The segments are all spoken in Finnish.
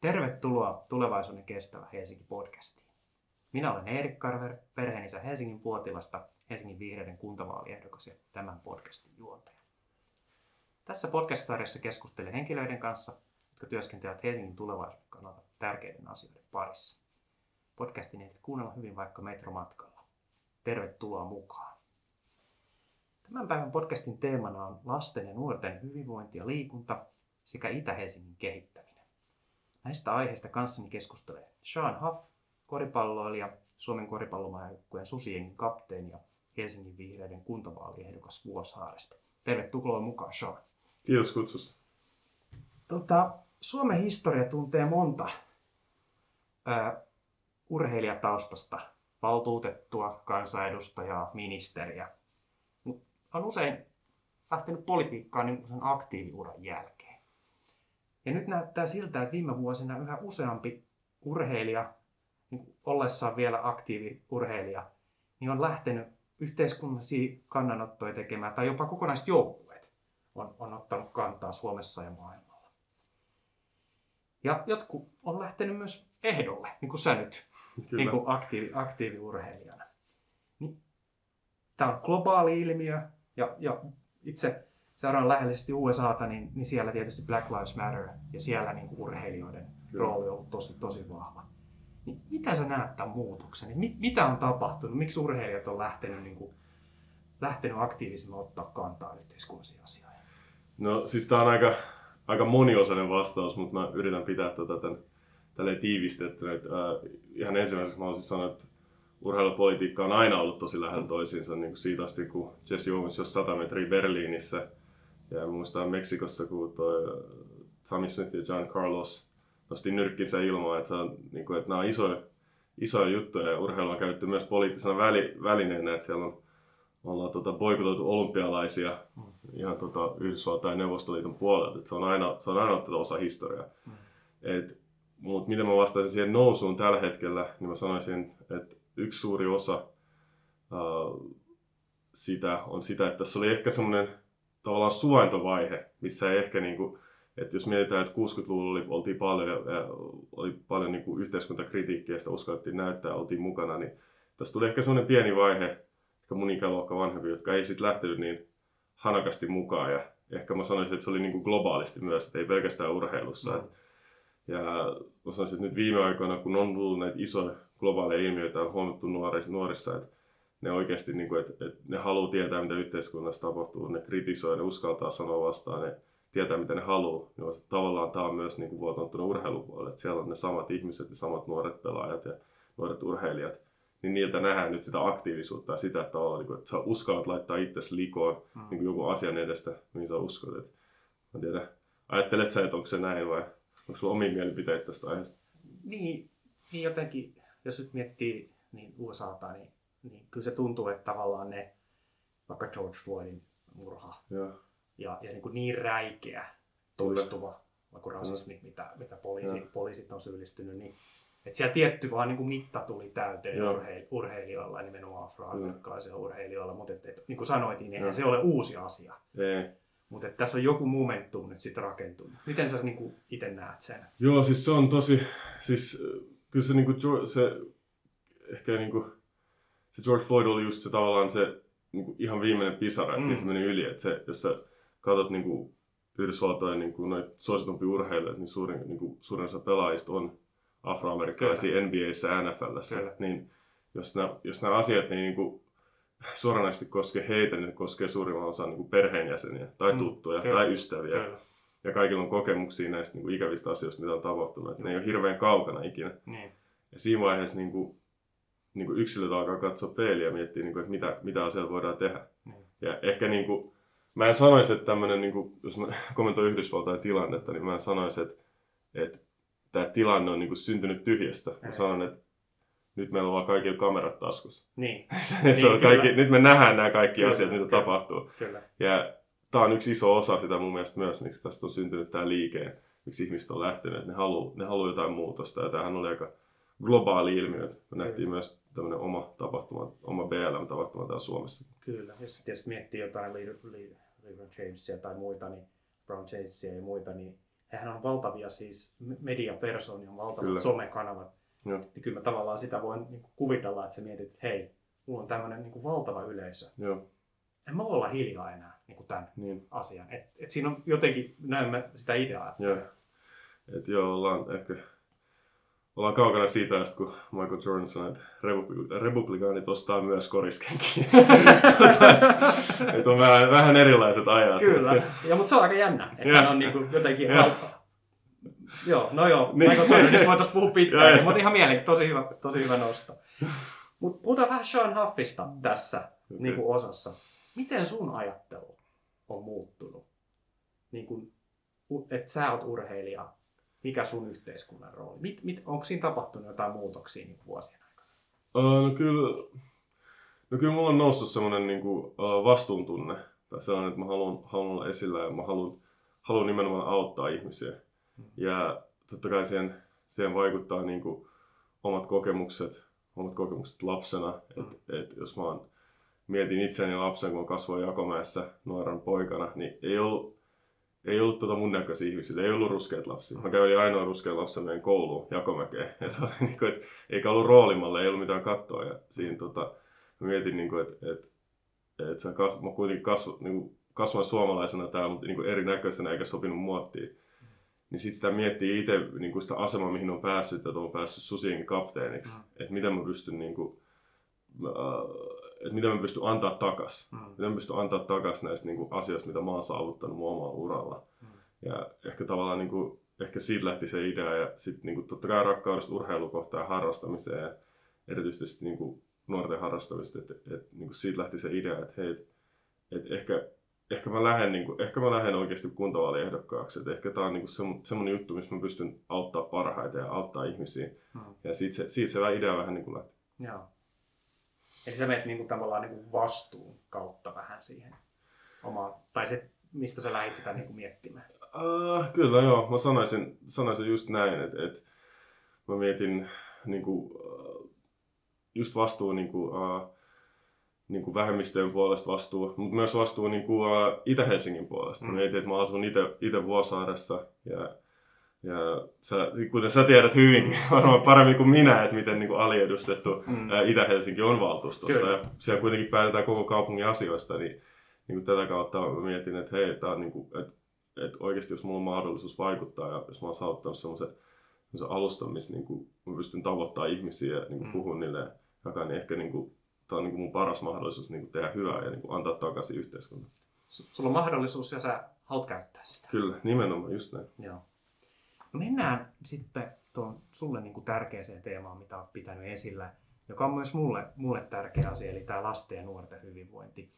Tervetuloa Tulevaisuuden kestävä Helsinki podcastiin. Minä olen Erik Karver, perheenisä Helsingin Puotilasta, Helsingin vihreiden kuntavaaliehdokas ja tämän podcastin juontaja. Tässä podcast-sarjassa keskustelen henkilöiden kanssa, jotka työskentelevät Helsingin tulevaisuuden kannalta tärkeiden asioiden parissa. Podcastin ehdit kuunnella hyvin vaikka metromatkalla. Tervetuloa mukaan. Tämän päivän podcastin teemana on lasten ja nuorten hyvinvointi ja liikunta sekä Itä-Helsingin kehittäminen. Näistä aiheista kanssani keskustelee Sean Huff, koripalloilija, Suomen koripallomaajoukkueen Susiengin kapteeni ja Helsingin vihreiden kuntavaaliehdokas Vuosaaresta. Tervetuloa mukaan, Sean. Kiitos kutsusta. Tota, Suomen historia tuntee monta ää, urheilijataustasta valtuutettua, kansanedustajaa, ministeriä. Mutta on usein lähtenyt politiikkaan niin sen aktiiviuran jälkeen. Ja nyt näyttää siltä, että viime vuosina yhä useampi urheilija, niin ollessaan vielä aktiiviurheilija, niin on lähtenyt yhteiskunnallisia kannanottoja tekemään, tai jopa kokonaiset joukkueet on, on ottanut kantaa Suomessa ja maailmalla. Ja jotkut on lähtenyt myös ehdolle, niin kuin sä nyt, Kyllä. niin kuin aktiivi, aktiiviurheilijana. Niin, tämä on globaali ilmiö, ja, ja itse seuraan läheisesti USAta, niin, niin siellä tietysti Black Lives Matter, ja siellä niin kuin urheilijoiden Kyllä. rooli on ollut tosi, tosi vahva. Niin mitä sä näet tämän muutoksen? Niin mit, mitä on tapahtunut? Miksi urheilijat on lähtenyt, niin kuin, lähtenyt aktiivisemmin ottaa kantaa yhteiskunnallisiin asioihin? No siis tää on aika, aika moniosainen vastaus, mutta mä yritän pitää tätä tämän, tälleen tiivistettynä. että, Äh, ihan ensimmäiseksi mä haluaisin sanoa, että urheilupolitiikka on aina ollut tosi lähellä toisiinsa niin kuin siitä asti, kun Jesse Owens jos 100 metriä Berliinissä ja muistan Meksikossa, kun toi äh, Tommy Smith ja John Carlos nosti nyrkkinsä ilmaan, että, on, niin kuin, että nämä on isoja, isoja juttuja ja urheilu on käytetty myös poliittisena väli, välineenä, että siellä on, ollaan tota, boikotoitu olympialaisia Mm. ihan tota, Yhdysvaltain Neuvostoliiton puolelta, että se on aina, se on aina tätä osa historiaa. Mm. Et, mutta miten mä vastaisin siihen nousuun tällä hetkellä, niin mä sanoisin, että yksi suuri osa uh, sitä on sitä, että tässä oli ehkä semmoinen tavallaan suointovaihe, missä ei ehkä niinku, että jos mietitään, että 60-luvulla oli, oltiin paljon, oli paljon niinku yhteiskuntakritiikkiä ja sitä uskallettiin näyttää, oltiin mukana, niin tässä tuli ehkä semmoinen pieni vaihe, ehkä mun ikäluokka vanhempi, jotka ei sitten lähtenyt niin hanakasti mukaan. Ja ehkä mä sanoisin, että se oli niinku globaalisti myös, että ei pelkästään urheilussa. Mm. Ja mä sanoisin, että nyt viime aikoina, kun on tullut näitä isoja globaaleja ilmiöitä, on huomattu nuori, nuorissa, että ne oikeasti, niin kuin, että, että ne haluaa tietää, mitä yhteiskunnassa tapahtuu, ne kritisoi, ne uskaltaa sanoa vastaan, ne tietää, mitä ne haluaa. Niin että tavallaan tämä on myös niin kuin vuotanut tuonne urheilupuolelle, että siellä on ne samat ihmiset ja samat nuoret pelaajat ja nuoret urheilijat, niin niiltä nähdään nyt sitä aktiivisuutta ja sitä, että, tavallaan, niin kuin, että sä uskallat laittaa itsesi likoon Mm. niin kuin joku asian edestä, mihin sä uskot. Et, mä en tiedä, ajattelet sä, että onko se näin vai onko sulla omia mielipiteitä tästä aiheesta? Niin, niin jotenkin, jos nyt miettii niin USAta, niin, niin kyllä se tuntuu, että tavallaan ne, vaikka George Floydin murha Joo, ja, ja niin, kuin niin räikeä, toistuva vaikka rasismi, mitä, mitä poliisi, poliisit on syyllistynyt, niin että siellä tietty vaan niin kuin mitta tuli täyteen Joo. urheil, urheilijoilla, nimenomaan afroamerikkalaisilla urheilijoilla, mutta et, et, niin kuin sanoit, niin eihän Joo. se ole uusi asia. ei. Mutta tässä on joku momentum nyt sitten rakentunut. Miten sä niin itse näet sen? Joo, siis se on tosi, siis äh, kyllä se, niinku, George- se ehkä niinku, se George Floyd oli just se tavallaan se niinku, ihan viimeinen pisara, että Mm. mm. siinä se meni yli, että se, jos sä katsot niinku, Yhdysvaltojen niinku, noita suositumpia urheilijoita, niin suurin, niinku, suurin osa pelaajista on afroamerikkalaisia NBAssä ja NFLssä, Kyllä. niin jos nämä, jos nämä asiat niin niinku, suoranaisesti koskee heitä, niin ne koskee suurimman osan niinku, perheenjäseniä tai Mm, tuttuja kyllä. tai ystäviä Kyllä. ja kaikilla on kokemuksia näistä niin kuin ikävistä asioista, mitä on tapahtunut. Että ne ei ole hirveän kaukana ikinä. Niin. Ja siinä vaiheessa niin kuin, niin kuin yksilöt alkaa katsoa peiliä ja miettiä, niin kuin, että mitä, mitä asialla voidaan tehdä. Niin. Ja ehkä niin kuin, mä en sanoisi, että tämmöinen, niin kuin, jos mä kommentoin Yhdysvaltain tilannetta, niin mä en sanoisi, että, että tämä tilanne on niin kuin syntynyt tyhjästä. Mä sanon, että nyt meillä on vaan kaikilla kamerat taskussa. Niin, se Niin, on kyllä. kaikki, nyt me nähdään nämä kaikki Kyllä, asiat, mitä kyllä. tapahtuu. kyllä. Ja tämä on yksi iso osa sitä mun mielestä myös, miksi tästä on syntynyt tämä liike, miksi ihmiset on lähtenyt, että ne haluaa ne haluu jotain muutosta. Ja tämähän oli aika globaali ilmiö. Me nähtiin myös tämmöinen oma tapahtuma, oma BLM-tapahtuma täällä Suomessa. Kyllä, jos tietysti miettii jotain Le- Le- LeBron Jamesia tai muita, niin Brown Jamesia ja muita, niin hehän on valtavia siis mediapersoonia, on valtavat Kyllä. somekanavat. Joo. Niin kyllä mä tavallaan sitä voin niin kuin kuvitella, että sä mietit, että hei, mulla on tämmöinen niin kuin valtava yleisö. Joo, En mä voi olla hiljaa enää niin kuin tämän niin. asian. Et, et siinä on jotenkin, näin mä sitä ideaa. Joo. Et joo, ollaan ehkä ollaan kaukana siitä, asti, kun Michael Jordan sanoi, että republi- republikaanit ostaa myös koriskenkiä. Tota, et- et on vähän, vähän erilaiset ajat. Kyllä, ja, mutta se on aika jännä, että Joo. hän on niin kuin jotenkin valtava. Joo, no joo, Niin. Michael Jordanista voitaisiin puhua pitkään, joo. mutta ihan mielenkiintoista, tosi hyvä, tosi hyvä nosto. Mutta puhutaan vähän Sean Huffista tässä Okei. niin kuin osassa. Miten sun ajattelu on muuttunut? Niin kuin, että sä oot urheilija, mikä sun yhteiskunnan rooli? Mit, mit, onko siinä tapahtunut jotain muutoksia niin vuosien aikana? Uh, no kyllä, no kyllä mulla on noussut semmoinen niin kuin, vastuuntunne. Tai sellainen, että mä haluan, haluan olla esillä ja mä haluan, haluan nimenomaan auttaa ihmisiä. Mm. Ja totta kai siihen, siihen vaikuttaa niin kuin, omat kokemukset, omat kokemukset lapsena. Mm. Et, et, jos mä oon, mietin itseäni lapsen, kun kasvoin Jakomäessä nuoren poikana, niin ei ollut, ei ollut tota mun näköisiä ihmisiä, ei ollut ruskeat lapsia. Mä kävin ainoa ruskean lapsen meidän kouluun Jakomäkeen. Ja se oli niin kuin, että eikä ollut roolimalle, ei ollut mitään kattoa. Ja siinä tota, mä mietin, niin kuin, että, että, että sä kas, mä kuitenkin kasvu, niin kuin, kasvoin suomalaisena täällä, mutta niin kuin erinäköisenä eikä sopinut muottiin. Niin sit sitä miettii itse niin kuin sitä asemaa, mihin on päässyt, että on päässyt susien kapteeniksi. Mm. Että miten mä pystyn niin kuin, äh, että mitä mä pystyn antaa takas. Mm. Miten mä pystyn antaa takas näistä niin kuin, asioista, mitä mä oon saavuttanut mun omalla uralla. Mm. Ja ehkä tavallaan niin kuin, ehkä siitä lähti se idea ja sitten niin kuin, totta kai rakkaudesta urheilukohtaan ja harrastamiseen ja erityisesti niin kuin, nuorten harrastamista, että et, niin kuin siitä lähti se idea, että hei, et, et ehkä, ehkä mä lähden, niin kuin, ehkä mä lähden oikeasti kuntavaaliehdokkaaksi, että ehkä tää on niin kuin semmo- semmoinen juttu, missä mä pystyn auttaa parhaita ja auttaa ihmisiä. Mm. Ja siitä se, siitä se idea vähän niin kuin lähti. Joo. Eli sä menet niinku tavallaan niinku vastuun kautta vähän siihen omaan, tai se, mistä sä lähdit sitä niinku miettimään. Uh, kyllä joo, mä sanoisin, sanoisin just näin, että et, mä mietin niinku, uh, just vastuu niinku, uh, niinku vähemmistöjen puolesta vastuu, mutta myös vastuu niinku, uh, Itä-Helsingin puolesta. Mä Mm. mietin, että mä asun itse Vuosaaressa ja, ja sä, kuten sä tiedät hyvin, varmaan paremmin kuin minä, että miten niinku aliedustettu Mm. Itä-Helsinki on valtuustossa Kyllä. ja siellä kuitenkin päätetään koko kaupungin asioista, niin, niin kuin tätä kautta mietin, että hei, tää on niin kuin, että, että oikeasti jos mulla on mahdollisuus vaikuttaa ja jos mä oon saavuttanut semmoisen, alustan, missä niin kuin, mä pystyn tavoittamaan ihmisiä ja niin kuin Mm. puhun niille ja niin ehkä niin kuin, tää on niin kuin mun paras mahdollisuus niin kuin tehdä hyvää ja niin kuin antaa takaisin yhteiskuntaan. S- Sulla on mahdollisuus ja sä haluat käyttää sitä. Kyllä, nimenomaan, just näin. Joo. Mennään sitten tuon sulle niin kuin tärkeäseen teemaan, mitä olet pitänyt esillä, joka on myös mulle, mulle tärkeä asia, eli tämä lasten ja nuorten hyvinvointi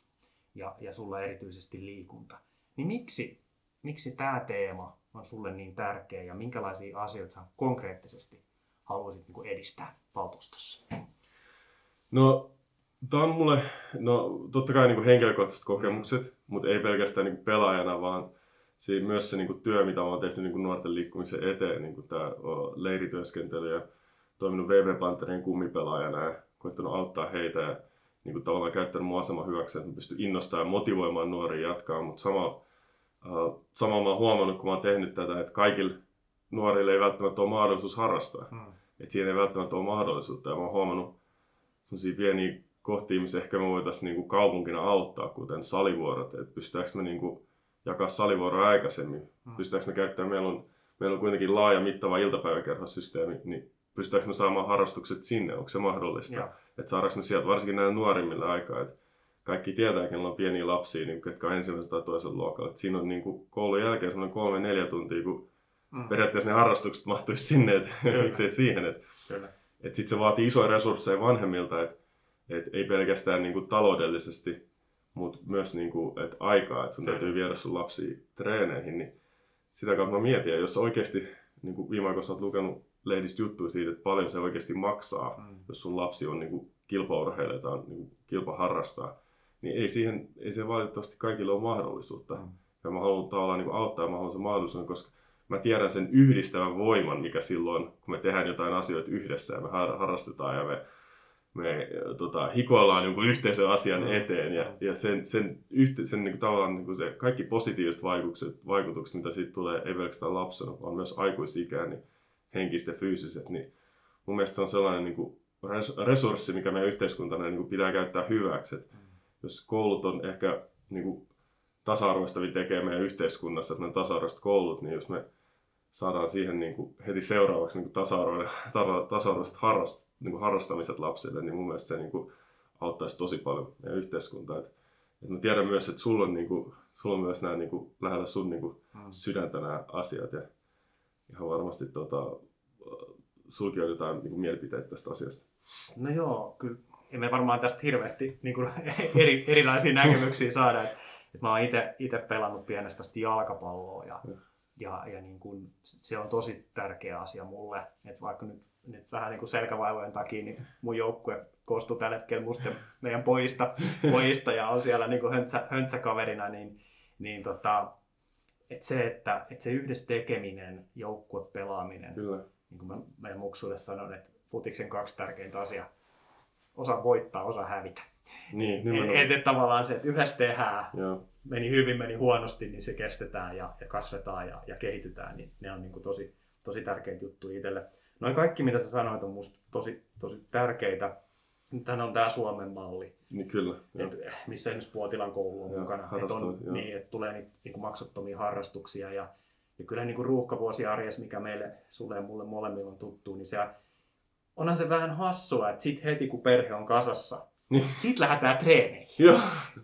ja, ja sulla erityisesti liikunta. Niin miksi, miksi tämä teema on sulle niin tärkeä ja minkälaisia asioita sä konkreettisesti haluaisit niin edistää valtuustossa? No, tämä on mulle, no totta kai niin henkilökohtaiset kokemukset, mutta ei pelkästään niin pelaajana, vaan siinä myös se niin kuin työ, mitä olen tehnyt niin nuorten liikkumisen eteen, niin tämä leirityöskentely ja toiminut VV Panterien kummipelaajana ja koittanut auttaa heitä ja niin kuin tavallaan käyttänyt mun asema hyväksi, että pystyn innostamaan ja motivoimaan nuoria jatkaa, mutta sama, sama mä oon huomannut, kun mä oon tehnyt tätä, että kaikille nuorille ei välttämättä ole mahdollisuus harrastaa. Hmm. Että siihen ei välttämättä ole mahdollisuutta ja mä oon huomannut sellaisia pieniä kohtia, missä ehkä me voitaisiin niinku kaupunkina auttaa, kuten salivuorot, että pystytäänkö me niinku jakaa salivuoroa aikaisemmin, Mm. pystytäänkö me käyttämään, meillä on, meillä on kuitenkin laaja mittava iltapäiväkerhosysteemi, niin pystytäänkö me saamaan harrastukset sinne, onko se mahdollista, Joo. että saadaanko me sieltä, varsinkin näillä nuorimmilla aikaa, että kaikki tietää, kenellä on pieniä lapsia, niin ketkä on ensimmäisen tai toisen luokalla, että siinä on niin kuin koulun jälkeen semmoinen kolme neljä tuntia, kun Mm. periaatteessa ne harrastukset mahtuisi sinne, että miksei siihen, että et sit se vaatii isoja resursseja vanhemmilta, että et ei pelkästään niinku taloudellisesti, mutta myös niinku, et aikaa, että sun täytyy viedä sun lapsia treeneihin, niin sitä kautta mä mietin, ja jos oikeasti, niinku viime aikoina oot lukenut lehdistä juttuja siitä, että paljon se oikeasti maksaa, Mm. jos sun lapsi on niinku kilpaurheilija tai on niinku kilpaharrastaa, niin ei siihen, ei se valitettavasti kaikille ole mahdollisuutta. Mm. Ja mä haluan tavallaan niin auttaa ja mä haluan sen mahdollisuuden, koska mä tiedän sen yhdistävän voiman, mikä silloin, kun me tehdään jotain asioita yhdessä ja me har- harrastetaan ja me me tota, hikoillaan jonkun yhteisen asian Mm. eteen ja, ja sen, sen, yhte, sen niin kuin, tavallaan niin kuin se kaikki positiiviset vaikutukset, vaikutukset, mitä siitä tulee, ei pelkästään lapsena, vaan myös aikuisikään, niin henkiset ja fyysiset, niin mun mielestä se on sellainen niin kuin res- resurssi, mikä meidän yhteiskuntana niin kuin pitää käyttää hyväksi. Et jos koulut on ehkä niin kuin tasa-arvoistavia tekee meidän yhteiskunnassa, että ne on tasa-arvoiset koulut, niin jos me saadaan siihen niin kuin heti seuraavaksi niin kuin tasa-arvoiset harrast, niin kuin harrastamiset lapsille, niin mun mielestä se niin kuin auttaisi tosi paljon meidän yhteiskuntaa. Et, et mä tiedän myös, että sulla on, niin kuin, sulla on myös nämä niin kuin, lähellä sun niin kuin, Mm. sydäntä nämä asiat ja ihan varmasti tota, sulki on jotain niin kuin, mielipiteitä tästä asiasta. No joo, kyllä emme varmaan tästä hirveästi niin kuin, eri, erilaisia näkemyksiä saada. Et, et mä oon itse pelannut pienestä asti jalkapalloa ja, Joo. Ja, ja niin kuin, se on tosi tärkeä asia mulle. Et vaikka nyt, nyt vähän niin kuin selkävaivojen takia, niin mun joukkue koostuu tällä hetkellä musta meidän pojista, pojista ja on siellä niin kuin höntsä, höntsäkaverina, niin, niin tota, et se, että et se yhdessä tekeminen, joukkuepelaaminen, Kyllä. niin kuin mä meidän muksuille sanon, että futiksen kaksi tärkeintä asiaa, osa voittaa, osa hävitä. Niin, Et, et, et tavallaan se, että yhdessä tehdään, Joo, meni hyvin, meni huonosti, niin se kestetään ja, ja kasvetaan ja, ja kehitytään, niin ne on niin kuin tosi, tosi tärkeitä juttuja itselle. Noin kaikki, mitä sä sanoit, on musta tosi, tosi tärkeitä. Nythän on tämä Suomen malli, niin kyllä. Et, missä esimerkiksi Puotilan koulu on Joo, mukana. Et on, niin, että tulee niitä niin kuin maksuttomia harrastuksia ja, ja kyllä niin kuin ruuhkavuosi arjessa, mikä meille, sulle ja mulle molemmilla on tuttu, niin se, onhan se vähän hassua, että sit heti kun perhe on kasassa, Niin. sit lähdetään treeneihin. Joo.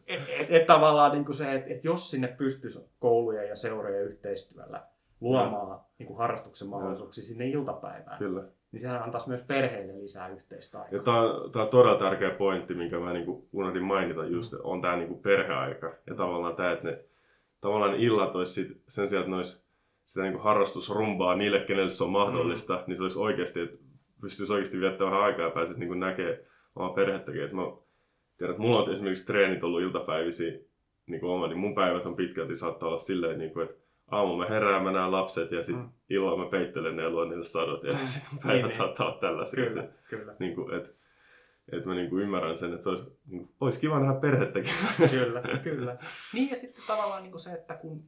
Et, et, et tavallaan niin kuin se, että et jos sinne pystyisi koulujen ja seurojen yhteistyöllä luomaan niin kuin harrastuksen mahdollisuuksia sinne iltapäivään, Kyllä. niin sehän antaisi myös perheille lisää yhteistä aikaa. tämä on, tää on todella tärkeä pointti, minkä mä niinku unohdin mainita just, on tämä niinku perheaika. Ja tavallaan tämä, että ne tavallaan illat olisi sit, sen sijaan, että ne olisi sitä niinku harrastusrumbaa niille, kenelle se on mahdollista, mm. niin se olisi oikeasti, että pystyisi oikeasti viettämään vähän aikaa ja pääsisi niinku näkemään omaa perhettäkin. Et mä tiedän, että mulla on esimerkiksi treenit ollut iltapäivisiä niin kuin oma, niin mun päivät on pitkälti saattaa olla silleen, niin kuin, että aamulla mä herään, mä näen lapset ja sitten Mm. illalla mä peittelen ne ja luen niille sadot ja Mm. sitten mun Niin, päivät niin. saattaa olla tällaisia. Kyllä, että kyllä, niin kuin, et, et mä niin kuin ymmärrän sen, että se olisi, niin kuin, olisi kiva nähdä perhettäkin. kyllä, kyllä. Niin ja sitten tavallaan niin kuin se, että kun,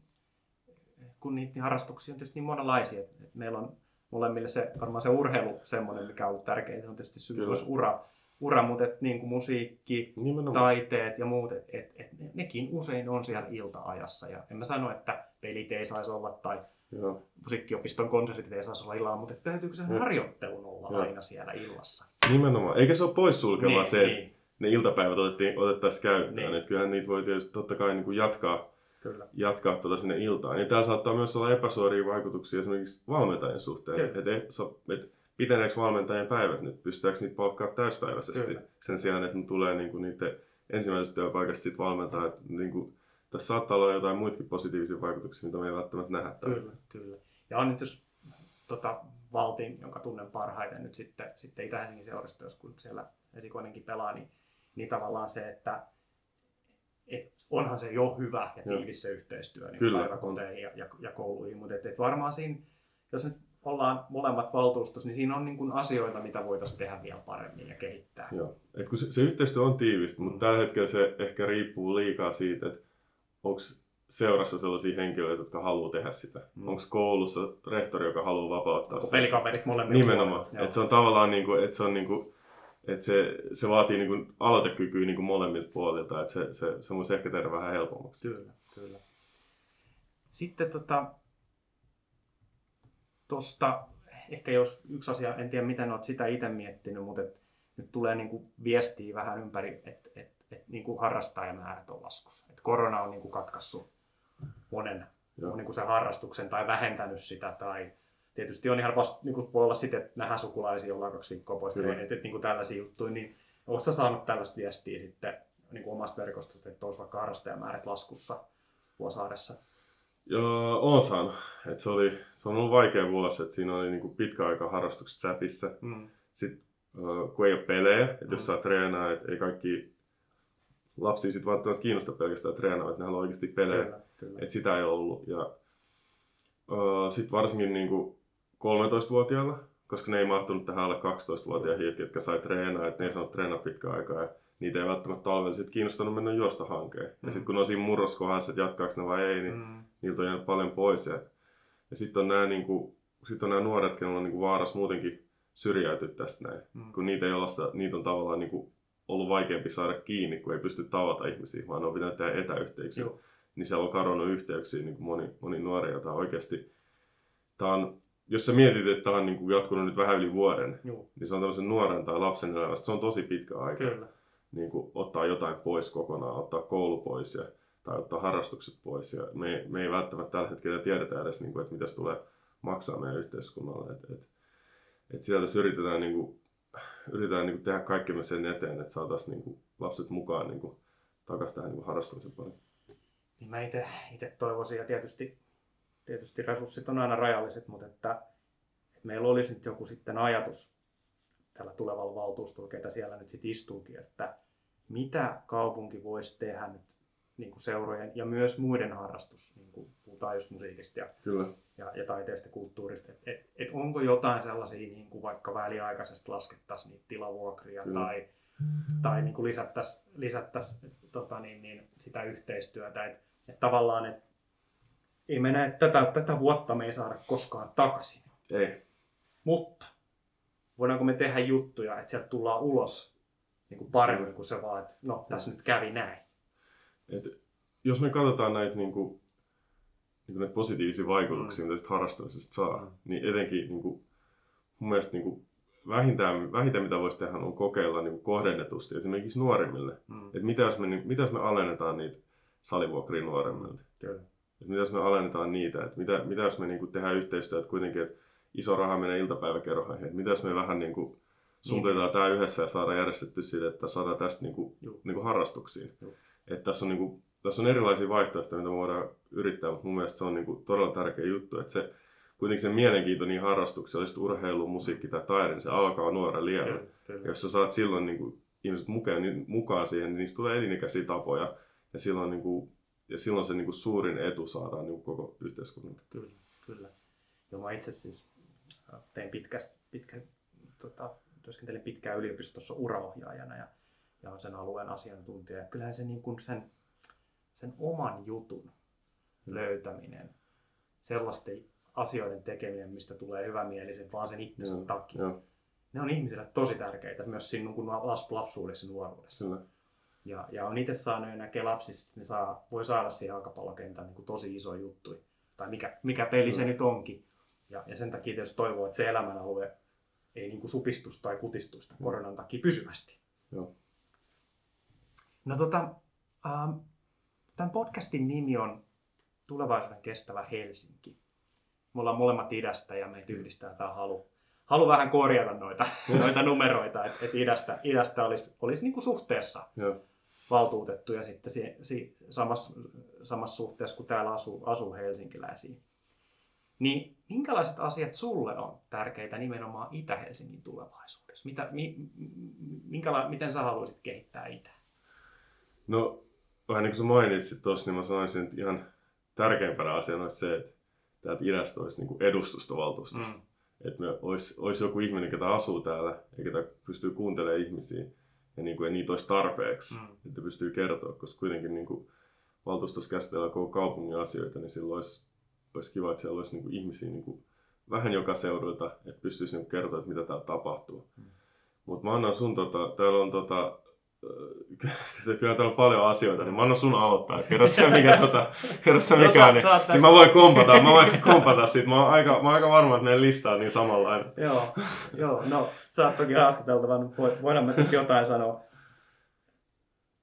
kun niitä harrastuksia on tietysti niin monenlaisia, että että meillä on molemmille se, varmaan se urheilu semmoinen, mikä on ollut tärkeää, on tietysti myös ura, ura mutta et, niin kuin musiikki, Nimenomaan. taiteet ja muut, et, et ne- nekin usein on siellä ilta-ajassa. Ja en mä sano, että pelit ei saisi olla tai Joo. musiikkiopiston konsertit ei saisi olla illalla, mutta et täytyykö Joo. harjoittelun olla Joo. aina siellä illassa? Nimenomaan. Eikä se ole poissulkevaa Niin, se, että niin, ne iltapäivät otettiin, otettaisiin käyttöön. Niin. Niin. Että kyllähän niitä voi tietysti totta kai niin kuin jatkaa, kyllä. jatkaa tuota sinne iltaan. Ja täällä saattaa myös olla epäsuoria vaikutuksia esimerkiksi valmentajien suhteen. Kyllä. Että et, et, piteneekö valmentajien päivät nyt? Pystytäänkö niitä palkkaa täyspäiväisesti? Kyllä. Sen sijaan, että ne tulee niin kuin niiden ensimmäisestä työpaikasta sit valmentaa. Että, niin kuin, tässä saattaa olla jotain muitakin positiivisia vaikutuksia, mitä me ei välttämättä nähdä. täällä. Kyllä, kyllä. Ja on nyt jos tota, Valtin, jonka tunnen parhaiten nyt sitten, sitten Itä-Helsingin seurasta, jos kun siellä esikoinenkin pelaa, niin, niin tavallaan se, että et onhan se jo hyvä ja tiivis se yhteistyö niin Kyllä, päiväkoteihin ja, ja, ja, kouluihin, mutta et, et varmaan siinä, jos nyt ollaan molemmat valtuustossa, niin siinä on niin kuin asioita, mitä voitaisiin tehdä vielä paremmin ja kehittää. Joo. Et kun se, se yhteistyö on tiivistä, mutta tällä hetkellä se ehkä riippuu liikaa siitä, että onko seurassa sellaisia henkilöitä, jotka haluaa tehdä sitä. Mm. Onko koulussa rehtori, joka haluaa vapauttaa Onko sen. pelikaverit molemmilla Nimenomaan. Että se on tavallaan niin kuin, että se on niin kuin, että se, se vaatii niin kuin aloitekykyä niin kuin molemmilta puolilta, että se, se, se voisi ehkä tehdä vähän helpommaksi. Kyllä, kyllä. Sitten tota, tosta, ehkä jos yksi asia, en tiedä miten olet sitä itse miettinyt, mutta et, nyt tulee niinku viestiä vähän ympäri, että et, et, niinku harrastajamäärät on laskussa. Et korona on niinku katkaissut monen Joo. niinku se harrastuksen tai vähentänyt sitä tai tietysti on ihan vasta, niin voi olla sitten, että nähdään sukulaisia, ollaan kaksi viikkoa pois treenit, että niin tällaisia juttuja, niin oletko saanut tällaista viestiä sitten niin kuin omasta verkostosta, että olisi vaikka harrastajamäärät laskussa Vuosaaressa? Joo, oon saanut. Et se, oli, se on ollut vaikea vuosi, että siinä oli niin kuin pitkä aika harrastukset säpissä. Mm. Sitten kun ei ole pelejä, että Mm. jos saa treenaa, että ei kaikki lapsia sitten välttämättä kiinnosta pelkästään treenaa, että ne haluaa oikeasti pelejä. Kyllä, kyllä. Et sitä ei ollut. Ja, sitten varsinkin niin kuin 13-vuotiailla, koska ne ei mahtunut tähän alle 12-vuotiaihin, jotka sai treenaa, että ne ei saanut treenaa pitkään aikaa. Ja niitä ei välttämättä talvella sit kiinnostanut mennä juosta hankeen. Mm. Ja sitten kun on siinä murroskohdassa, että jatkaako ne vai ei, niin mm. niiltä on jäänyt paljon pois. Ja, ja sitten on nämä niinku, sit on nuoret, joilla on niinku vaaras muutenkin syrjäytyä tästä näin. Mm. Kun niitä, ei olla, niitä on tavallaan niinku ollut vaikeampi saada kiinni, kun ei pysty tavata ihmisiä, vaan on pitänyt tehdä etäyhteyksiä. Joo. Niin siellä on kadonnut yhteyksiä niin kuin moni, moni nuori, jota oikeasti... Tämä on, jos sä mietit, että tämä on niin kuin jatkunut nyt vähän yli vuoden, Joo. niin se on tämmöisen nuoren tai lapsen elämästä, se on tosi pitkä aika. Kyllä. Niin kuin ottaa jotain pois kokonaan, ottaa koulu pois ja, tai ottaa harrastukset pois. Ja me, me ei välttämättä tällä hetkellä tiedetä edes, niin kuin, että mitä se tulee maksaa meidän yhteiskunnalle. Et, et, et sieltä yritetään niin kuin, yritetään niin kuin tehdä kaikkemme sen eteen, että saataisiin niin kuin lapset mukaan niin kuin, takaisin tähän niin harrastamisen pariin. Niin mä itse toivoisin, ja tietysti, tietysti resurssit on aina rajalliset, mutta että, että meillä olisi nyt joku sitten ajatus tällä tulevalla valtuustolla, ketä siellä nyt sitten istuukin, että mitä kaupunki voisi tehdä nyt niin kuin seurojen ja myös muiden harrastus, niin kuin puhutaan just musiikista ja, Kyllä. ja, ja taiteesta kulttuurista, että et, et onko jotain sellaisia, niin kuin vaikka väliaikaisesti laskettaisiin niitä tilavuokria Kyllä. tai, tai niin kuin lisättäisiin lisättäisi, tota niin, niin, sitä yhteistyötä, että et tavallaan, että ei mene, että tätä, tätä vuotta me ei saada koskaan takaisin. Ei. Mutta voidaanko me tehdä juttuja, että sieltä tullaan ulos niin kuin paremmin kuin se vaan, että no tässä nyt kävi näin. Et jos me katsotaan näitä, niin kuin, niin kuin näitä positiivisia vaikutuksia, mm. mitä tästä harrastamisesta saa, mm. niin etenkin niin kuin, mun mielestä niin kuin, vähintään, vähintään mitä voisi tehdä on kokeilla niin kuin kohdennetusti esimerkiksi nuorimmille. Mm. Että mitä jos, me, niin, mitä jos me alennetaan niitä salivuokria nuoremmilta? Kyllä. Et mitä jos me alennetaan niitä? Et mitä, mitä jos me niin kuin, tehdään yhteistyötä kuitenkin, että iso raha menee iltapäiväkerhoihin? Mitä jos me vähän niin kuin, niin. tämä yhdessä ja saadaan järjestetty siitä, että saadaan tästä niin kuin, niin kuin harrastuksiin. Että tässä on, niin kuin, tässä on erilaisia vaihtoehtoja, mitä me voidaan yrittää, mutta mun mielestä se on niin kuin, todella tärkeä juttu, että se, kuitenkin se mielenkiinto niin harrastuksella, sitten urheilu, musiikki tai taide, niin se alkaa nuoren liian. Jos sä saat silloin niin kuin, ihmiset mukaan, niin, mukaan siihen, niin niistä tulee elinikäisiä tapoja. Ja silloin, niin kuin, ja silloin se niin kuin, suurin etu saadaan niin kuin, koko yhteiskunnan. Kyllä, kyllä. Joo, mä itse siis tein pitkä, pitkä, tota, työskentelin pitkään yliopistossa uraohjaajana ja ja on sen alueen asiantuntija. Ja kyllähän se niin kuin sen, sen oman jutun löytäminen, sellaisten asioiden tekeminen, mistä tulee hyvämieliset vaan sen itsensä mm, takia. Joo. Ne on ihmisille tosi tärkeitä myös siinä kun lapsuudessa ja nuoruudessa. Kyllä. Ja, ja on itse saanut näkee lapsista, että ne saa, voi saada siihen jalkapallokentän niin tosi iso juttu. Tai mikä, mikä peli se nyt onkin. Ja, ja sen takia tietysti toivoo, että se elämänalue ei niin kuin supistus tai kutistusta koronan takia pysyvästi. Joo. No tota, ähm, tämän podcastin nimi on Tulevaisuuden kestävä Helsinki. Me ollaan molemmat idästä ja meitä yhdistää tämä halu, halu vähän korjata noita, noita numeroita, että et idästä, idästä olisi, olisi niin kuin suhteessa Joo. valtuutettu ja sitten si, si, samassa, samassa suhteessa kuin täällä asuu, asuu helsinkiläisiä. Niin minkälaiset asiat sulle on tärkeitä nimenomaan Itä-Helsingin tulevaisuudessa? Mitä, mi, minkäla, miten sä haluaisit kehittää Itä? No, vähän niin kuin sä mainitsit tuossa, niin mä sanoisin, että ihan tärkeimpänä asiana olisi se, että täältä idästä olisi niin edustustovaltuustosta. Mm. Että me olisi, olisi joku ihminen, joka asuu täällä ja joka pystyy kuuntelemaan ihmisiä ja, niin kuin, ja niitä olisi tarpeeksi, mm. että pystyy kertoa, koska kuitenkin niin kuin, valtuustossa käsitellään koko kaupungin asioita, niin silloin olisi, olisi kiva, että siellä olisi niin kuin, ihmisiä niin kuin, vähän joka seudulta, että pystyisi niin kertoa, että mitä täällä tapahtuu. Mm. Mutta mä annan sun, tota, täällä on tota, kyllä täällä on paljon asioita, niin mä annan sun aloittaa. Kerro se, mikä, tota, kerro se, mikä no, niin, niin, mä voin kompata, mä voin kompata sit. Mä oon aika, mä oon aika varma, että meidän lista on niin samanlainen. joo, joo, no sä oot toki haastateltava, niin voidaan mä tässä jotain sanoa.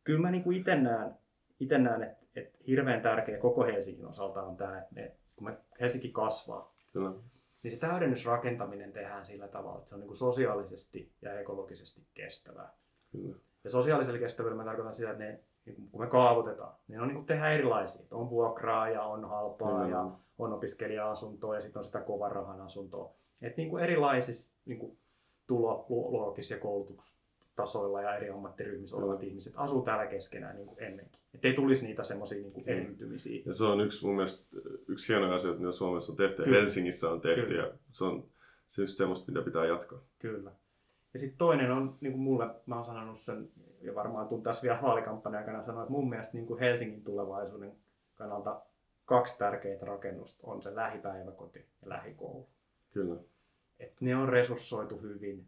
Kyllä mä niinku ite näen, ite näen että, että hirveän tärkeä koko Helsingin osalta on tämä, että kun me Helsinki kasvaa, Kyllä. niin se täydennysrakentaminen tehdään sillä tavalla, että se on niinku sosiaalisesti ja ekologisesti kestävää. Kyllä. Ja sosiaalisella kestävyydellä mä tarkoitan sitä, että ne, niin kun me kaavoitetaan, niin on niin kuin tehdään erilaisia. On vuokraa ja on halpaa mm. ja on opiskelija-asuntoa ja sitten on sitä kovan rahan asuntoa. Et niin kuin erilaisissa niin kuin tuloluokissa ja koulutustasoilla ja eri ammattiryhmissä olevat mm. ihmiset asuu täällä keskenään niin kuin ennenkin. Että ei tulisi niitä semmoisia niin kuin eriytymisiä. Ja se on yksi mun mielestä yksi hieno asia, mitä Suomessa on tehty ja Helsingissä on tehty. Kyllä. Ja se on se just semmoista, mitä pitää jatkaa. Kyllä. Ja sitten toinen on, niin kuin mulle, mä oon sanonut sen, ja varmaan tuun tässä vielä vaalikampanjan aikana sanoa, että mun mielestä niin kuin Helsingin tulevaisuuden kannalta kaksi tärkeitä rakennusta on se lähipäiväkoti ja lähikoulu. Kyllä. Et ne on resurssoitu hyvin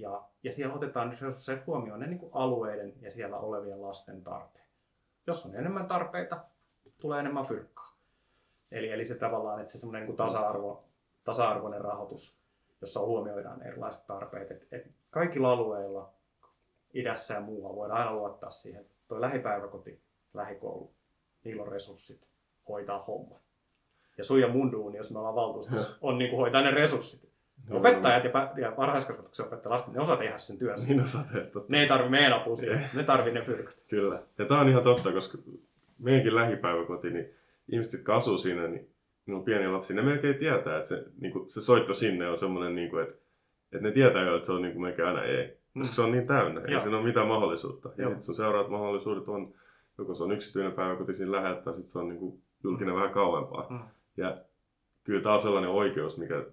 ja, ja siellä otetaan resursseja huomioon ne niin kuin alueiden ja siellä olevien lasten tarpeet. Jos on enemmän tarpeita, tulee enemmän fyrkkaa. Eli, eli se tavallaan, että se semmoinen niin tasa-arvo, tasa-arvoinen rahoitus, jossa huomioidaan erilaiset tarpeet. Et, et kaikilla alueilla, idässä ja muualla, voidaan aina luottaa siihen, että tuo lähipäiväkoti, lähikoulu, niillä on resurssit hoitaa homma. Ja sun ja mun duuni, jos me ollaan valtuustossa, on niin kuin hoitaa ne resurssit. Opettajat ja, pä- ja varhaiskasvatuksen opettajat lasten, ne osaa tehdä sen työnsä. Niin osaa tehdä, totta. Ne ei tarvi meidän apua siihen, ne tarvii ne fyrkat. Kyllä. Ja tämä on ihan totta, koska meidänkin lähipäiväkoti, niin ihmiset, jotka asuu siinä, niin ne on pieniä lapsia, ne melkein tietää, että se, niin kuin, se soitto sinne on semmoinen, niin kuin, että, että ne tietää jo, että se on niin kuin melkein aina ei. Koska se on niin täynnä, ei siinä ole mitään mahdollisuutta. Ja sitten sun seuraavat mahdollisuudet on, joko se on yksityinen päiväkoti siinä lähellä, tai sitten se on niin kuin julkinen vähän kauempaa. Mm, Ja kyllä tämä on sellainen oikeus, mikä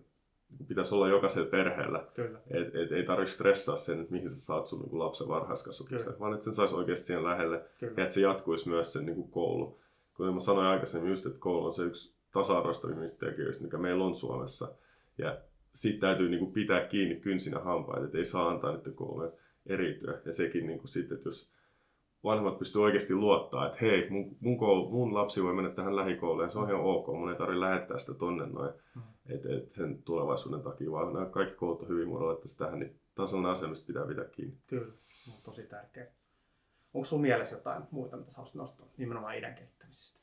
pitäisi olla jokaisella perheellä. kyllä. Et, et, ei tarvitse stressaa sen, että mihin sä saat sun niin lapsen varhaiskasvatuksen, vaan että sen saisi oikeasti siihen lähelle kyllä. ja että se jatkuisi myös sen niin kuin koulu. Kuten mä sanoin aikaisemmin, just, että koulu on se yksi tasa-arvoistavimmista tekijöistä, mikä meillä on Suomessa. Ja siitä täytyy niin kuin pitää kiinni kynsinä hampaita, että ei saa antaa niiden koulujen eriytyä. Ja sekin niin kuin sitten, että jos vanhemmat pystyy oikeasti luottaa, että hei, mun, mun, koulu, mun lapsi voi mennä tähän lähikouluun, se on ihan ok, mun ei tarvitse lähettää sitä tonne noin, Mm. Että et sen tulevaisuuden takia, vaan nämä kaikki koulut on hyvin muodolla, että tähän, niin tämä on sellainen asia, mistä pitää pitää kiinni. Kyllä, on tosi tärkeä. Onko sun mielessä jotain muuta, mitä haluaisit nostaa nimenomaan idän kehittämisestä?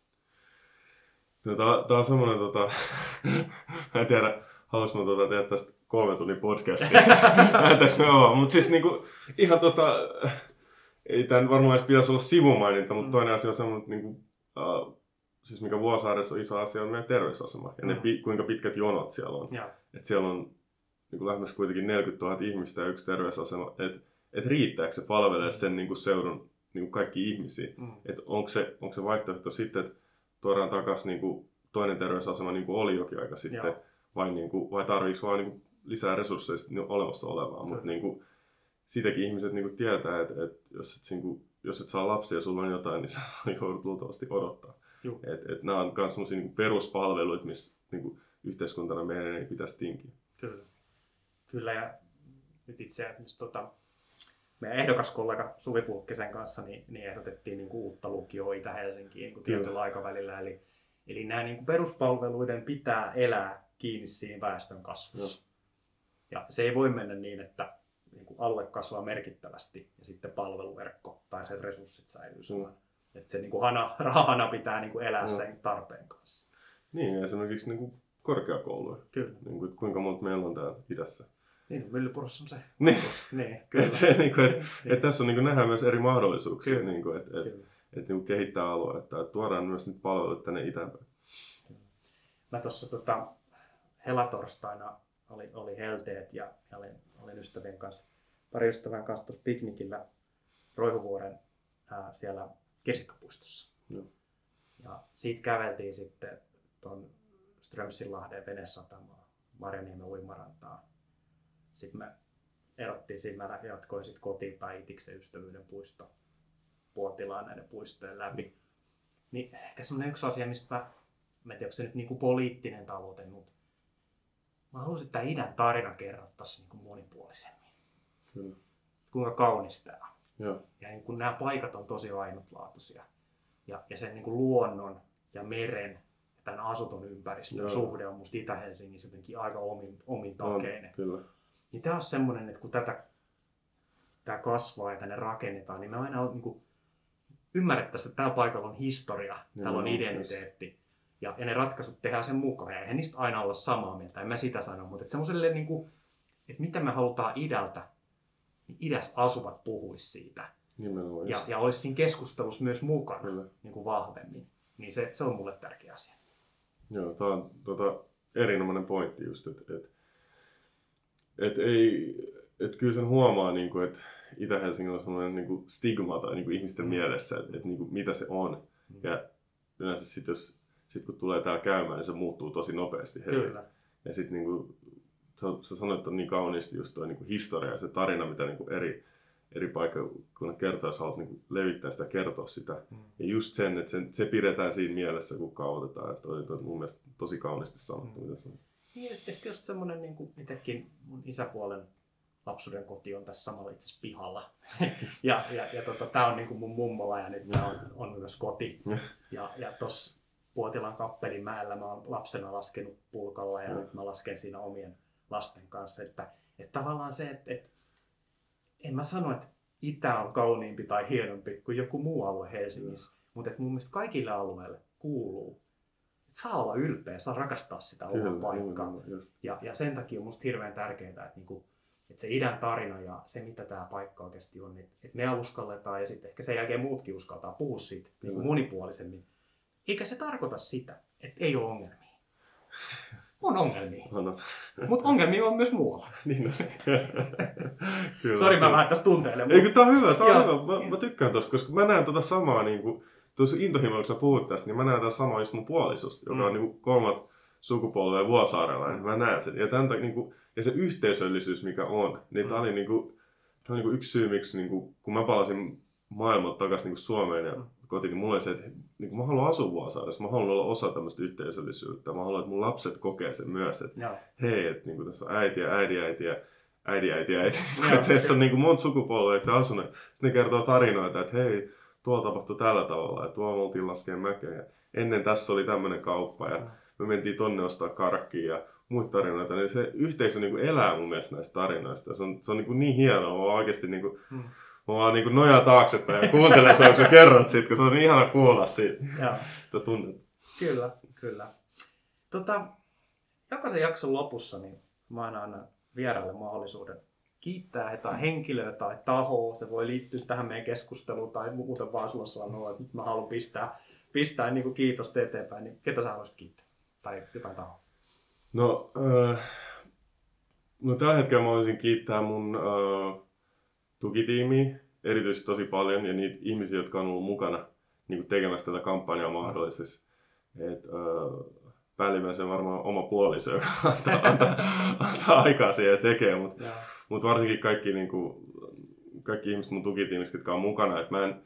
No, tää on semmoinen, tota, mä en tiedä, haluaisin mä tota, tehdä tästä kolme tunnin podcastia. Mä tässä me ollaan, mutta siis niinku, ihan tota, ei tämän varmaan edes pitäisi olla sivumaininta, mutta Mm. toinen asia on semmoinen, että niinku, uh, siis mikä Vuosaaressa on iso asia, on meidän terveysasema ja ne, Mm. pi, kuinka pitkät jonot siellä on. Että siellä on niin kuin lähemmäs kuitenkin 40 000 ihmistä ja yksi terveysasema, että et riittääkö se palvelee sen niin kuin seudun niin kuin kaikki ihmisiä. mm. Että onko se, onko se vaihtoehto sitten, että tuodaan takaisin niin kuin toinen terveysasema niin kuin oli jokin aika sitten, Joo. vai, niin kuin, vai tarviiko vaan niin kuin lisää resursseja sitten niin olemassa olevaa. Mutta niin kuin, siitäkin ihmiset niin kuin tietää, että, että jos, et, niin kuin, jos et saa lapsia ja sulla on jotain, niin sä joudut luultavasti odottaa. Juu. Et, et nämä on myös sellaisia niin peruspalveluita, missä niin kuin yhteiskuntana meidän ei pitäisi tinkiä. Kyllä. Kyllä, ja nyt itse asiassa tota, meidän ehdokaskollega Suvi Pulkkisen kanssa niin, niin ehdotettiin niin uutta lukioa Itä-Helsinkiin niin Kyllä. tietyllä aikavälillä. Eli, eli nämä niin peruspalveluiden pitää elää kiinni siinä väestön kasvussa. Ja se ei voi mennä niin, että niin kuin alue kasvaa merkittävästi ja sitten palveluverkko tai sen resurssit säilyy samana. Että se niin kuin hana, rahana pitää niin kuin elää Mm. sen tarpeen kanssa. Niin, ja esimerkiksi niin kuin korkeakouluja. Kyllä. Niin kuin, kuinka monta meillä on täällä idässä. Niin, Myllypurossa on se. Niin. Niin, kyllä. Et, niin kuin, et, Niin. et tässä on niin kuin, nähdään myös eri mahdollisuuksia, Kyllä. niin kuin, että et, Kyllä. et, niin kuin kehittää aluetta. Että tuodaan myös nyt palvelut tänne itäänpäin. Mä tuossa tota, helatorstaina oli, oli helteet ja, ja olin, olin ystävien kanssa, pari ystävän kanssa tuossa piknikillä Roihuvuoren ää, siellä Kesikkapuistossa. Joo. Ja siitä käveltiin sitten tuon Strömsinlahden venesatamaa, Marjaniemen uimarantaa. Sitten me erottiin siinä, mä jatkoin sitten kotiin päin Itiksen ystävyyden puisto Puotilaan näiden puistojen läpi. Niin ehkä semmoinen yksi asia, mistä mä, mä en tiedä, onko se nyt niinku poliittinen tavoite, mutta mä haluaisin, että tämä idän tarina kerrottaisiin niinku monipuolisemmin. Kyllä. Kuinka kaunis tämä on. Joo. Ja niin kun nämä paikat on tosi ainutlaatuisia. Ja, ja sen niin kuin luonnon ja meren ja tämän asuton ympäristön Joo. suhde on musta Itä-Helsingissä jotenkin aika omin, omin On, takeinen. kyllä. Niin tämä on semmoinen, että kun tätä tämä kasvaa ja tänne rakennetaan, niin me aina niin kuin ymmärrettäisiin, että tällä paikalla on historia, täällä on Joo, identiteetti. Ja, ja ne ratkaisut tehdään sen mukaan. Ja eihän niistä aina olla samaa mieltä, en mä sitä sano. Mutta että semmoiselle, niin kuin, että mitä me halutaan idältä, niin idässä asuvat puhuisi siitä. Nimenomaan. Ja, just. ja olisi siinä keskustelussa myös mukana Kyllä. niin kuin vahvemmin. Niin se, se on mulle tärkeä asia. Joo, tämä on tota, erinomainen pointti just, että et, et ei, et kyllä sen huomaa, niin kuin, että Itä-Helsingillä on sellainen niin kuin stigma tai niin kuin ihmisten Mm. mielessä, että, että niin kuin, mitä se on. Ja yleensä sitten jos sit kun tulee täällä käymään, niin se muuttuu tosi nopeasti heti. Kyllä. Ja sitten niin kuin, sä, sä sanoit, että on niin kauniisti just toi niin historia ja se tarina, mitä niin eri, eri paikkakunnat kertoo, jos haluat niin levittää sitä kertoa sitä. Mm. Ja just sen, että sen, se pidetään siinä mielessä, kun kautetaan. Että toi, toi mun mielestä tosi kauniisti sanottu, mm. mitä se on. Niin, että ehkä just semmoinen, niin kuin itsekin mun isäpuolen lapsuuden koti on tässä samalla itse pihalla. ja ja, ja tota, tämä on niin kuin mun mummola ja nyt tämä on, on myös koti. ja ja tuossa Puotilan kappelimäellä mä oon lapsena laskenut pulkalla ja mm. nyt mä lasken siinä omien lasten kanssa. Että, että tavallaan se, että, että en mä sano, että Itä on kauniimpi tai hienompi kuin joku muu alue Helsingissä, mm. mutta että mun mielestä kaikille alueille kuuluu. Että saa olla ylpeä, saa rakastaa sitä omaa paikkaa. Ja, ja sen takia on musta hirveän tärkeää, että, niinku, että se idän tarina ja se, mitä tämä paikka oikeasti on, että, että me uskalletaan ja sitten ehkä sen jälkeen muutkin uskaltaa puhua siitä niin kuin monipuolisemmin. Eikä se tarkoita sitä, että ei ole ongelmia. On ongelmia. No, no. Mutta ongelmia on myös muualla. niin kyllä, Sori, mä vähän tässä tunteilen. Eikö, tää on hyvä, tää on hyvä. Mä, mä, tykkään tosta, koska mä näen tota samaa, niin kuin, tuossa intohimolla, kun sä puhut tästä, niin mä näen tätä samaa just mun puolisosta, joka mm. on niin kolmat sukupolvea vuosaarella, niin mä näen sen. Ja, tämän, niin kuin, ja se yhteisöllisyys, mikä on, niin mm. tää oli, niin kuin, tää oli niin kuin yksi syy, miksi niin kuin, kun mä palasin maailmalta takaisin niin Suomeen ja mulla oli se, että niin kuin mä haluan asua Vuosaaressa, mä haluan olla osa tämmöistä yhteisöllisyyttä, mä haluan, että mun lapset kokee sen myös, että Joo. hei, että niin kuin tässä on äiti ja äidi, äiti ja äidi, äiti, äiti. Joo, että tässä on niin kuin monta sukupolvea, että asunut. Sitten ne kertoo tarinoita, että hei, tuolla tapahtui tällä tavalla, että tuolla oltiin laskeen mäkeä. Ja ennen tässä oli tämmöinen kauppa ja me mentiin tonne ostaa karkkia ja muita tarinoita. Niin se yhteisö niin kuin elää mun mielestä näistä tarinoista. Se on, se on niin, kuin niin hienoa. Mä oikeasti niin kuin, hmm mä vaan niin nojaa taaksepäin ja kuuntelen se, kun sä kerrot siitä, kun se on niin ihana kuulla siitä. Joo. tunnet. Kyllä, kyllä. Tota, jokaisen jakson lopussa niin mä aina annan vieraille mahdollisuuden kiittää jotain henkilöä tai tahoa. Se voi liittyä tähän meidän keskusteluun tai muuten vaan sulla sanoa, että nyt mä haluan pistää, pistää niin kuin kiitosta eteenpäin. Niin ketä sä haluaisit kiittää? Tai jotain tahoa? No, äh, no tällä hetkellä mä voisin kiittää mun äh, tukitiimiä erityisesti tosi paljon ja niitä ihmisiä, jotka on ollut mukana niin kuin tekemässä tätä kampanjaa mahdollisesti. Et, äh, päällimmäisen varmaan oma puoliso, joka antaa, antaa, antaa aikaa siihen ja tekee, mutta mut varsinkin kaikki, niin kuin, kaikki ihmiset mun tukitiimistä, jotka on mukana. Et mä, en,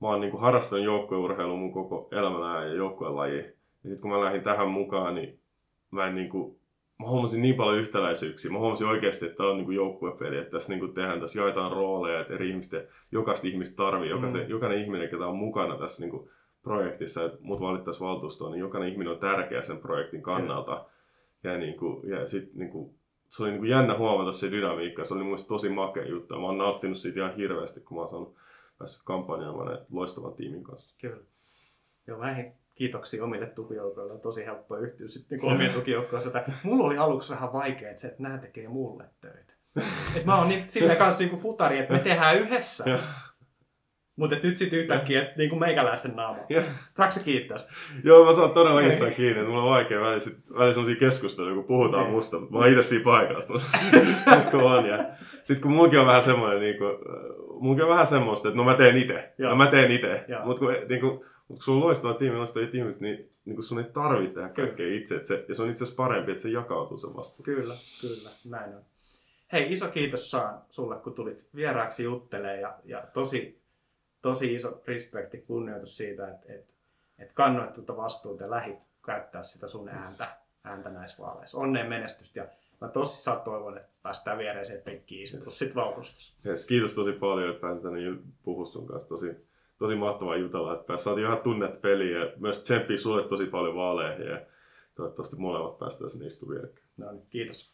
mä oon niin kuin harrastanut joukkueurheilua mun koko elämänä ja joukkuelaji. Ja sitten kun mä lähdin tähän mukaan, niin mä en niin kuin, mä huomasin niin paljon yhtäläisyyksiä. Mä huomasin oikeasti, että tämä on niin joukkuepeli, että tässä niin tehdään, tässä jaetaan rooleja, että eri ihmisten, jokaista ihmistä tarvii, jokainen, mm. jokainen ihminen, joka on mukana tässä niin kuin projektissa, että mut valittaisiin valtuustoon, niin jokainen ihminen on tärkeä sen projektin kannalta. Mm. Ja, niin kuin, ja sit, niin kuin, se oli niin kuin jännä huomata se dynamiikka, se oli mun tosi makea juttu. Mä oon nauttinut siitä ihan hirveästi, kun mä oon saanut päässyt kampanjaamaan loistavan tiimin kanssa. Kyllä. Joo, näihin kiitoksia omille tukijoukoille. On tosi helppo yhtyä sitten niin omien tukijoukkoon. Mulla oli aluksi vähän vaikea, että, se, että nämä tekee mulle töitä. Et mä oon niin, silleen kanssa niin futari, että me tehdään yhdessä. Mutta nyt sitten yhtäkkiä, että niin kuin meikäläisten naama. Saatko kiittää sitä? Joo, mä saan todella jossain kiinni. Mulla on vaikea välillä, välillä sellaisia keskusteluja, kun puhutaan musta. Mä oon itse siinä paikassa. kun on. Ja sitten kun mullakin on vähän semmoinen, niin kuin, mullakin on vähän semmoista, että no mä teen itse. No mä teen itse. Mutta kun, niin kuin, mutta kun sulla on loistava tiimi, loistavia ihmiset, niin, niin kun sun ei tarvitse tehdä kaikkea itse. Että se, ja se on itse asiassa parempi, että se jakautuu se vasta. Kyllä, kyllä, näin on. Hei, iso kiitos Saan sulle, kun tulit vieraaksi juttelemaan ja, ja tosi, tosi iso respekti, kunnioitus siitä, että, että, että kannoit tuota vastuuta ja lähit käyttää sitä sun ääntä, ääntä näissä vaaleissa. Onneen menestystä ja mä tosissaan toivon, että päästään viereiseen penkkiin istua yes. sitten valtuustossa. Yes, kiitos tosi paljon, että pääsit tänne puhua sun kanssa. Tosi, tosi mahtavaa jutella, että saatiin ihan tunnet peliä ja myös tsemppiä sulle tosi paljon vaaleihin ja toivottavasti molemmat päästään sinne istumaan No niin, kiitos.